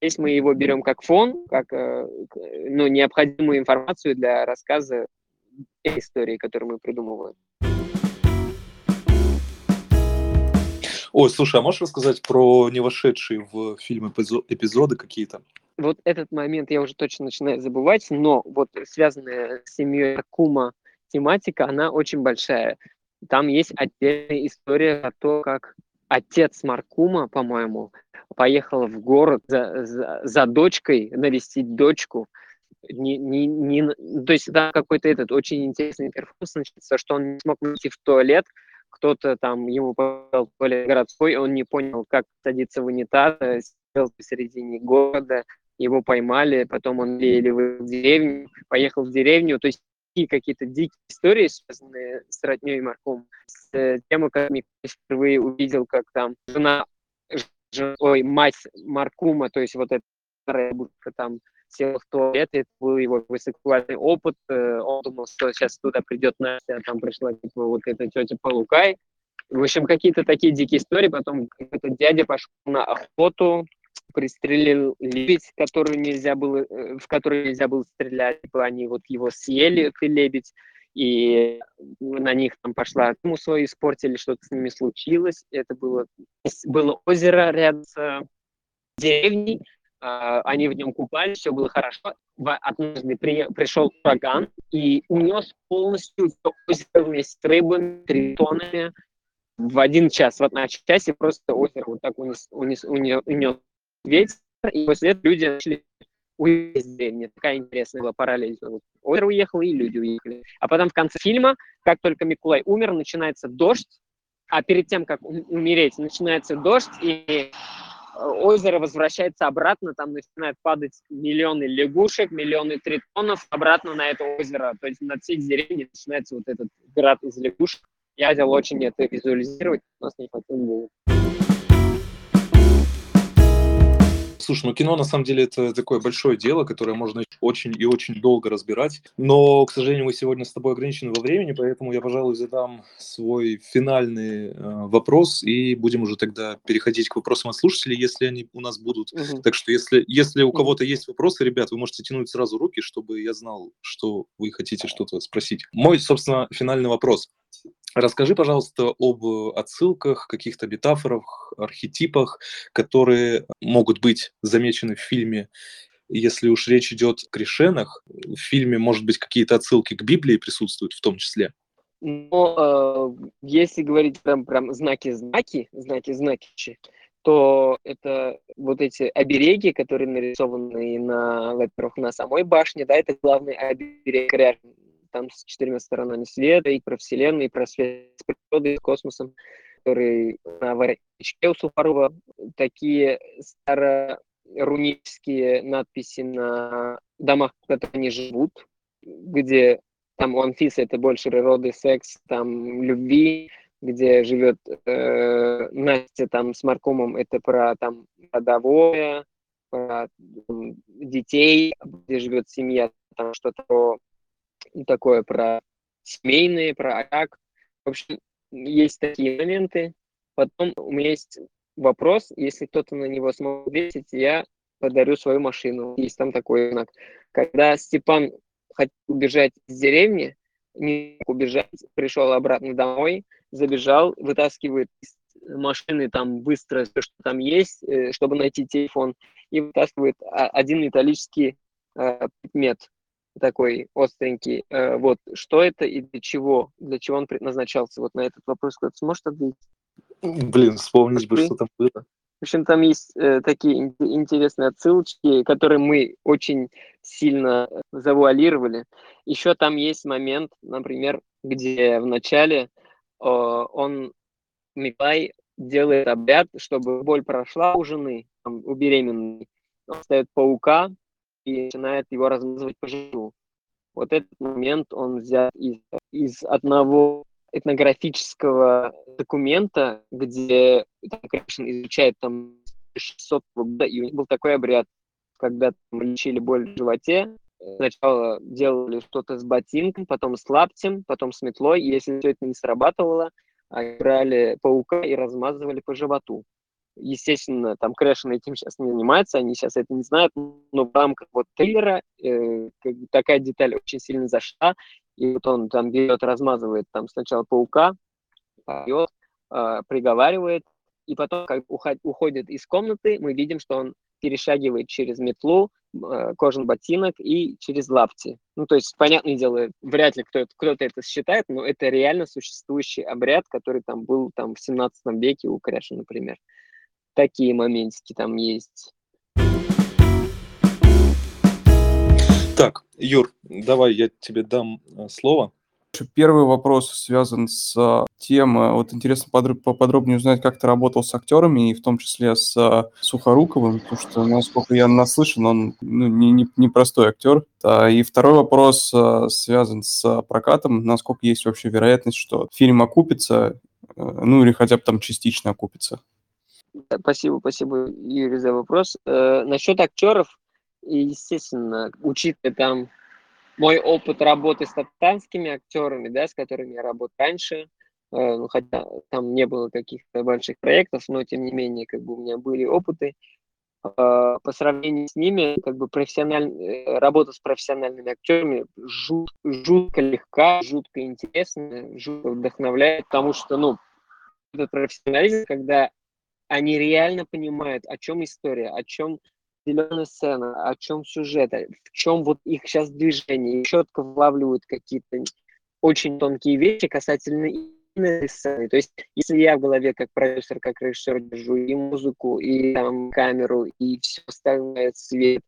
Здесь мы его берем как фон, как э, ну, необходимую информацию для рассказа истории, которую мы придумываем. Ой, слушай, а можешь рассказать про не вошедшие в фильм эпизоды какие-то? Вот этот момент я уже точно начинаю забывать, но вот связанная с семьей Кума тематика, она очень большая. Там есть отдельная история о том, как отец Маркума, по-моему, поехал в город за, за, за дочкой навестить дочку. Не, не, не, то есть там какой-то этот очень интересный перформанс начался, что он не смог выйти в туалет, кто-то там ему показал туалет городской, он не понял, как садиться в унитаз, сидел посередине города, его поймали, потом он еле в деревню, поехал в деревню, то есть какие-то дикие истории, связанные с родней Марком, с э, тем, как я впервые увидел, как там жена, жена ой, мать Маркума, то есть вот эта бабушка там села в туалет, это был его сексуальный опыт, э, он думал, что сейчас туда придет Настя, а там пришла типа, вот эта тетя Полукай. В общем, какие-то такие дикие истории, потом этот дядя пошел на охоту, пристрелил лебедь, который нельзя было, э, в который нельзя было стрелять, типа они вот его съели, ты лебедь, и на них там пошла ему свою испортили, что-то с ними случилось. Это было, было озеро рядом с деревней, а, они в нем купались, все было хорошо. Однажды при, пришел ураган и унес полностью озеро вместе с рыбами, тритонами в один час, в одна часе просто озеро вот так унес, унес, унес, унес ветер, и после этого люди начали из деревни. Такая интересная была параллель. Озеро уехало, и люди уехали. А потом в конце фильма, как только Микулай умер, начинается дождь, а перед тем, как умереть, начинается дождь, и озеро возвращается обратно, там начинают падать миллионы лягушек, миллионы тритонов обратно на это озеро. То есть над всей деревней начинается вот этот град из лягушек. Я хотел очень это визуализировать, у нас не хватило Слушай, ну кино на самом деле это такое большое дело, которое можно очень и очень долго разбирать. Но, к сожалению, мы сегодня с тобой ограничены во времени, поэтому я, пожалуй, задам свой финальный э, вопрос и будем уже тогда переходить к вопросам от слушателей, если они у нас будут. Угу. Так что, если, если у кого-то есть вопросы, ребят, вы можете тянуть сразу руки, чтобы я знал, что вы хотите что-то спросить. Мой, собственно, финальный вопрос. Расскажи, пожалуйста, об отсылках, каких-то метафорах, архетипах, которые могут быть замечены в фильме. Если уж речь идет о кришенах, в фильме, может быть, какие-то отсылки к Библии присутствуют в том числе? Но э, если говорить прям, прям знаки-знаки, знаки-знаки, то это вот эти обереги, которые нарисованы на, во-первых, на самой башне, да, это главный оберег там с четырьмя сторонами света, и про Вселенную, и про свет с природой, с космосом, который на воротничке у Сухарова. Такие старорунические надписи на домах, в которых они живут, где там у Анфисы это больше природы, секс, там любви, где живет э, Настя там с Маркомом, это про там родовое, про там, детей, где живет семья, там что-то такое про семейные, про как. В общем, есть такие моменты. Потом у меня есть вопрос, если кто-то на него сможет ответить, я подарю свою машину. Есть там такой знак. Когда Степан хотел убежать из деревни, не мог убежать, пришел обратно домой, забежал, вытаскивает из машины там быстро все, что там есть, э, чтобы найти телефон, и вытаскивает один металлический э, предмет такой остренький. Э, вот, что это и для чего? Для чего он предназначался? Вот на этот вопрос кто-то сможет ответить? Блин, вспомнить бы, что там было. В общем, там есть э, такие интересные отсылочки, которые мы очень сильно завуалировали. Еще там есть момент, например, где в начале э, он, Миклай, делает обряд, чтобы боль прошла у жены, там, у беременной. Он ставит паука, и начинает его размазывать по животу. Вот этот момент он взят из, из одного этнографического документа, где конечно, изучает там 600 года, и у них был такой обряд, когда там лечили боль в животе, сначала делали что-то с ботинком, потом с лаптем, потом с метлой, и если все это не срабатывало, брали паука и размазывали по животу. Естественно, там кряшены этим сейчас не занимается, они сейчас это не знают, но в рамках вот трейлера э, такая деталь очень сильно зашла, и вот он там берет, размазывает там сначала паука, поет, э, приговаривает, и потом, как уходит из комнаты, мы видим, что он перешагивает через метлу, э, кожаный ботинок и через лапти. Ну, то есть, понятное дело, вряд ли кто-то, кто-то это считает, но это реально существующий обряд, который там был там в 17 веке у кряшен, например. Такие моментики там есть. Так, Юр, давай я тебе дам э, слово. Первый вопрос связан с а, тем, э, вот интересно поподробнее узнать, как ты работал с актерами, и в том числе с Сухоруковым, потому что, насколько я наслышан, он ну, не, не, не простой актер. И второй вопрос связан с прокатом, насколько есть вообще вероятность, что фильм окупится, ну или хотя бы там частично окупится. Спасибо, спасибо, Юрий, за вопрос. Э, насчет актеров, естественно, учитывая там мой опыт работы с татарскими актерами, да, с которыми я работал раньше, э, ну, хотя там не было каких-то больших проектов, но тем не менее, как бы у меня были опыты. Э, по сравнению с ними, как бы профессиональная э, работа с профессиональными актерами жут, жутко легка, жутко интересная, жутко вдохновляет, потому что, ну, этот профессионализм, когда они реально понимают, о чем история, о чем зеленая сцена, о чем сюжет, в чем вот их сейчас движение, и четко влавливают какие-то очень тонкие вещи касательно сцены. То есть, если я в голове как продюсер, как режиссер держу и музыку, и там камеру, и все остальное, свет,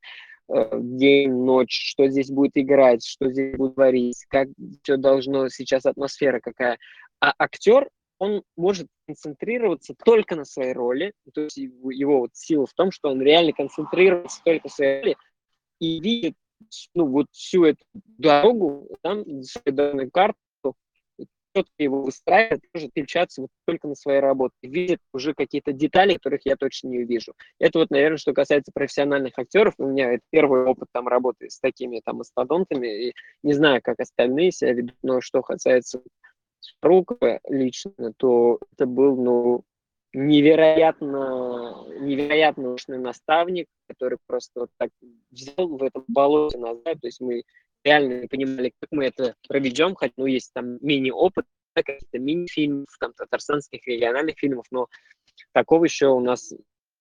э, день, ночь, что здесь будет играть, что здесь будет творить, как все должно сейчас, атмосфера какая. А актер, он может концентрироваться только на своей роли, то есть его вот сила в том, что он реально концентрируется только на своей роли и видит ну, вот всю эту дорогу, там, данную карту, четко его выстраивает, может отличаться вот только на своей работе, видит уже какие-то детали, которых я точно не увижу. Это вот, наверное, что касается профессиональных актеров. У меня это первый опыт там работы с такими там мастодонтами, и не знаю, как остальные себя ведут, но что касается Рукова лично, то это был, ну, невероятно, невероятно мощный наставник, который просто вот так взял в этом болоте назад, то есть мы реально не понимали, как мы это проведем, хотя, ну, есть там мини-опыт, каких-то мини-фильмов, там, татарстанских региональных фильмов, но такого еще у нас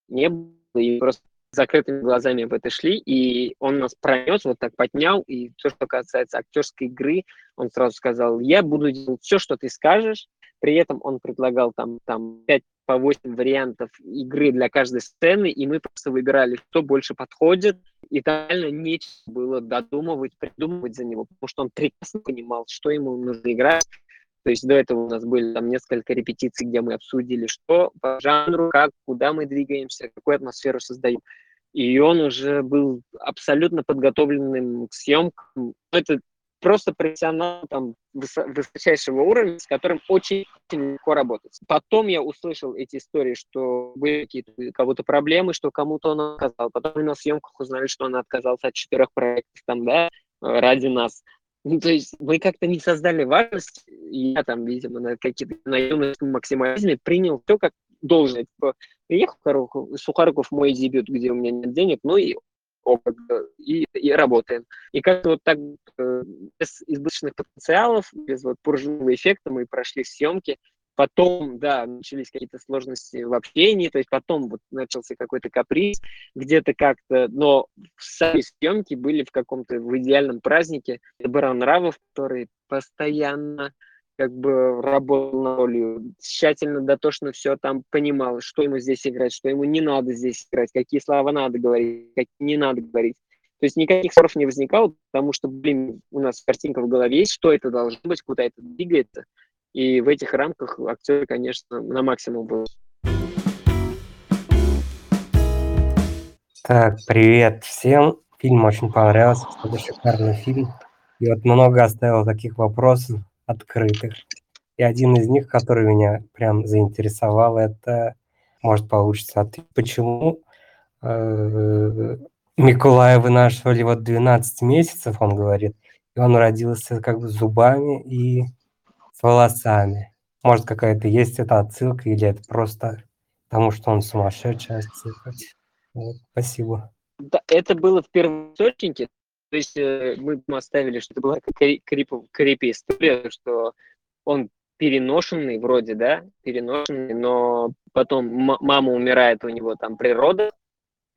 не было, и просто закрытыми глазами в это шли, и он нас пронес, вот так поднял, и то, что касается актерской игры, он сразу сказал, я буду делать все, что ты скажешь, при этом он предлагал там, там 5 по 8 вариантов игры для каждой сцены, и мы просто выбирали, что больше подходит, и реально нечего было додумывать, придумывать за него, потому что он прекрасно понимал, что ему нужно играть, то есть до этого у нас были там несколько репетиций, где мы обсудили, что по жанру, как, куда мы двигаемся, какую атмосферу создаем. И он уже был абсолютно подготовленным к съемкам. Это просто профессионал там высочайшего уровня, с которым очень, очень легко работать. Потом я услышал эти истории, что были какие-то кого-то проблемы, что кому-то он отказал. Потом на съемках узнали, что он отказался от четырех проектов там, да, ради нас. Ну, то есть мы как-то не создали важность, я там, видимо, на какие-то наемном максимализме принял все как должное. Типа, приехал Сухоруков, Сухоруков мой дебют, где у меня нет денег, ну и и, и работаем. И как-то вот так э, без избыточных потенциалов, без вот пружинного эффекта мы прошли съемки, Потом, да, начались какие-то сложности в общении, то есть потом вот начался какой-то каприз где-то как-то, но сами съемки были в каком-то, в идеальном празднике. Это Баран Равов, который постоянно как бы работал на ролью, тщательно, дотошно все там понимал, что ему здесь играть, что ему не надо здесь играть, какие слова надо говорить, какие не надо говорить. То есть никаких споров не возникало, потому что, блин, у нас картинка в голове есть, что это должно быть, куда это двигается. И в этих рамках актеры, конечно, на максимум был. Так, привет всем. Фильм очень понравился, это шикарный фильм. И вот много оставил таких вопросов открытых. И один из них, который меня прям заинтересовал, это, может, получится ответ, почему э, Миколая вынашивали вот 12 месяцев, он говорит, и он родился как бы зубами и с волосами. Может, какая-то есть эта отсылка, или это просто потому, что он сумасшедшая отсылка. Вот, спасибо. Да, это было в первом источнике, то есть э, мы оставили, что это была крипи история, что он переношенный вроде, да, переношенный, но потом мама умирает, у него там природа,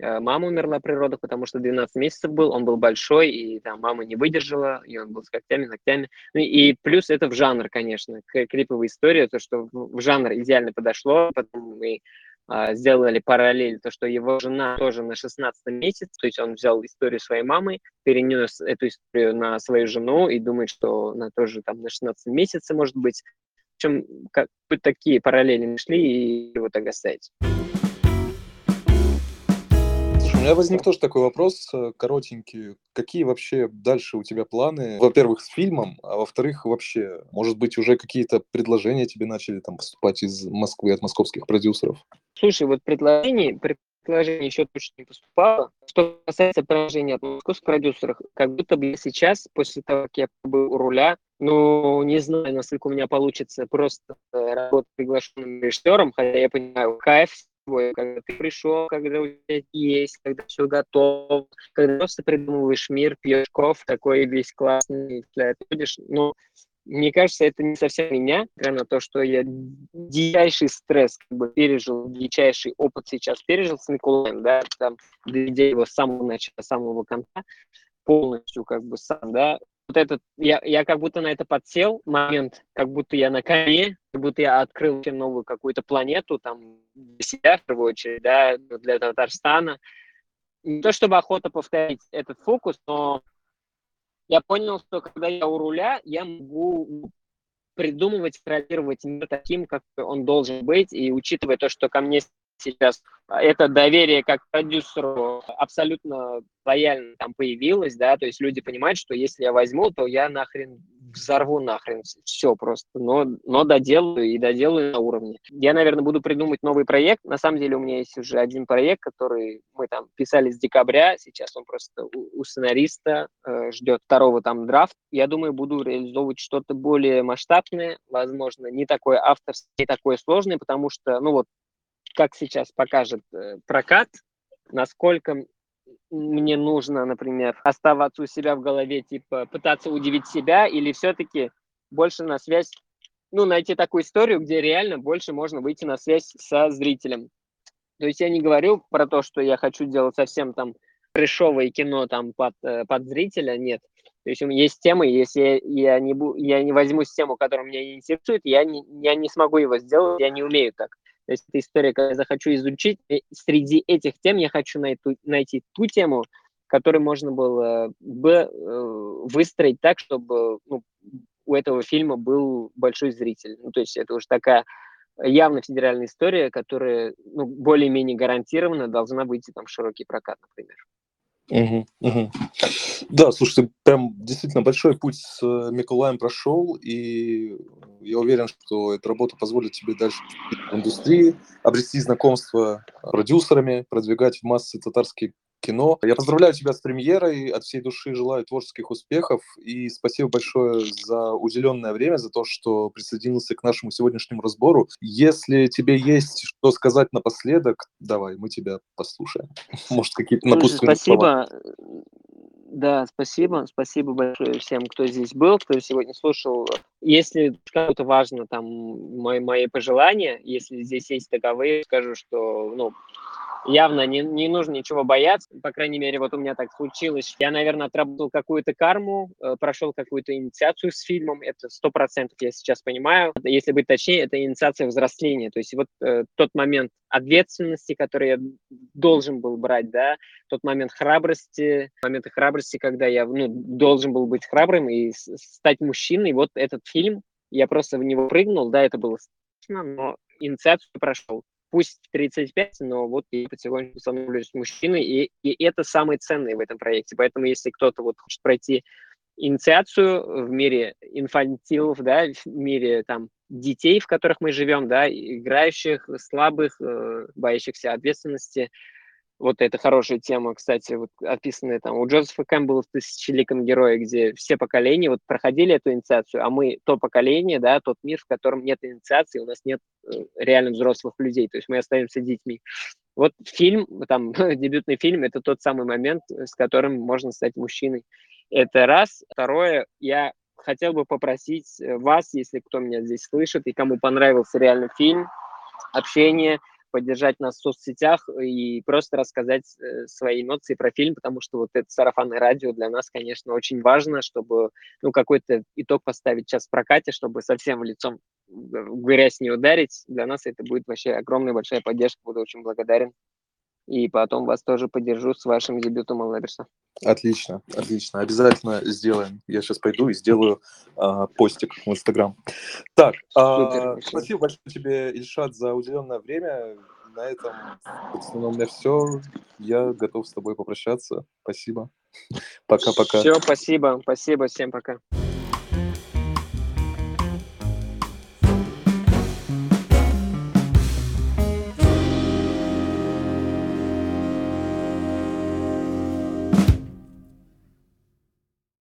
мама умерла при родах, потому что 12 месяцев был, он был большой, и там мама не выдержала, и он был с когтями, ногтями. Ну, и плюс это в жанр, конечно, клиповая история, то, что в жанр идеально подошло, потом мы а, сделали параллель, то, что его жена тоже на 16 месяц, то есть он взял историю своей мамы, перенес эту историю на свою жену и думает, что она тоже там на 16 месяце может быть, общем, как такие параллели нашли и его так оставить. Меня возник тоже такой вопрос э, коротенький. Какие вообще дальше у тебя планы? Во-первых, с фильмом, а во-вторых, вообще, может быть, уже какие-то предложения тебе начали там поступать из Москвы, от московских продюсеров? Слушай, вот предложений, предложений еще точно не поступало. Что касается предложений от московских продюсеров, как будто бы сейчас, после того, как я был у руля, ну, не знаю, насколько у меня получится просто э, работать приглашенным режиссером, хотя я понимаю, кайф свой, когда ты пришел, когда у тебя есть, когда все готово, когда просто придумываешь мир, пьешь кофе, такой весь классный, ты будешь, ну, мне кажется, это не совсем меня, несмотря на то, что я дичайший стресс как бы пережил, дичайший опыт сейчас пережил с Николаем, да, там, доведя его с самого начала, с самого конца, полностью как бы сам, да, вот этот, я, я как будто на это подсел, момент, как будто я на коне, будто я открыл новую какую-то планету, там, для себя, в первую очередь, да, для Татарстана. Не то чтобы охота повторить этот фокус, но я понял, что когда я у руля, я могу придумывать, проектировать мир таким, как он должен быть, и учитывая то, что ко мне сейчас это доверие как продюсеру абсолютно лояльно там появилось, да, то есть люди понимают, что если я возьму, то я нахрен взорву нахрен все просто, но, но доделаю и доделаю на уровне. Я, наверное, буду придумать новый проект. На самом деле у меня есть уже один проект, который мы там писали с декабря, сейчас он просто у, у сценариста э, ждет второго там драфт. Я думаю, буду реализовывать что-то более масштабное, возможно, не такое авторское, не такое сложное, потому что, ну вот, как сейчас покажет э, прокат, насколько мне нужно, например, оставаться у себя в голове, типа пытаться удивить себя, или все-таки больше на связь, ну, найти такую историю, где реально больше можно выйти на связь со зрителем. То есть я не говорю про то, что я хочу делать совсем там трешовое кино там под, э, под зрителя, нет. То есть есть темы, если я, не, я не возьму тему, которая меня интересует, я не, я не смогу его сделать, я не умею так. То есть это история, когда я захочу изучить, и среди этих тем я хочу найти, найти ту тему, которую можно было бы э, выстроить так, чтобы ну, у этого фильма был большой зритель. Ну, то есть это уже такая явно федеральная история, которая ну, более-менее гарантированно должна выйти там в широкий прокат, например. Угу, угу. Да, слушайте, прям действительно большой путь с э, Миколаем прошел, и я уверен, что эта работа позволит тебе дальше в индустрии, обрести знакомство с продюсерами, продвигать в массы татарский кино. Я поздравляю тебя с премьерой, от всей души желаю творческих успехов и спасибо большое за уделенное время, за то, что присоединился к нашему сегодняшнему разбору. Если тебе есть что сказать напоследок, давай, мы тебя послушаем. Может, какие-то напутственные Спасибо. Да, спасибо. Спасибо большое всем, кто здесь был, кто сегодня слушал. Если кому-то важно там мои, мои пожелания, если здесь есть таковые, скажу, что ну, явно не, не нужно ничего бояться. По крайней мере, вот у меня так случилось. Я, наверное, отработал какую-то карму, э, прошел какую-то инициацию с фильмом. Это сто процентов я сейчас понимаю. Если быть точнее, это инициация взросления. То есть вот э, тот момент ответственности, который я должен был брать, да, тот момент храбрости, моменты храбрости, когда я ну, должен был быть храбрым и стать мужчиной. Вот этот фильм, я просто в него прыгнул, да, это было страшно, но инициацию прошел пусть 35, но вот я потихоньку становлюсь мужчиной, и, и это самое ценное в этом проекте. Поэтому если кто-то вот хочет пройти инициацию в мире инфантилов, да, в мире там детей, в которых мы живем, да, играющих, слабых, э, боящихся ответственности. Вот это хорошая тема, кстати, вот описанная там у Джозефа Кэмпбелла в «Тысячеликом герое», где все поколения вот проходили эту инициацию, а мы то поколение, да, тот мир, в котором нет инициации, у нас нет э, реально взрослых людей, то есть мы остаемся детьми. Вот фильм, там, дебютный фильм, это тот самый момент, с которым можно стать мужчиной. Это раз. Второе, я хотел бы попросить э, вас, если кто меня здесь слышит и кому понравился реально фильм, общение, поддержать нас в соцсетях и просто рассказать э, свои эмоции про фильм, потому что вот это сарафанное радио для нас, конечно, очень важно, чтобы ну, какой-то итог поставить сейчас в прокате, чтобы совсем лицом в грязь не ударить. Для нас это будет вообще огромная большая поддержка, буду очень благодарен и потом вас тоже поддержу с вашим дебютом Аллаберса. Отлично, отлично. Обязательно сделаем. Я сейчас пойду и сделаю а, постик в Инстаграм. Так, а, спасибо большое тебе, Ильшат, за уделенное время. На этом, собственно, у меня все. Я готов с тобой попрощаться. Спасибо. Пока-пока. Все, спасибо. Спасибо. Всем пока.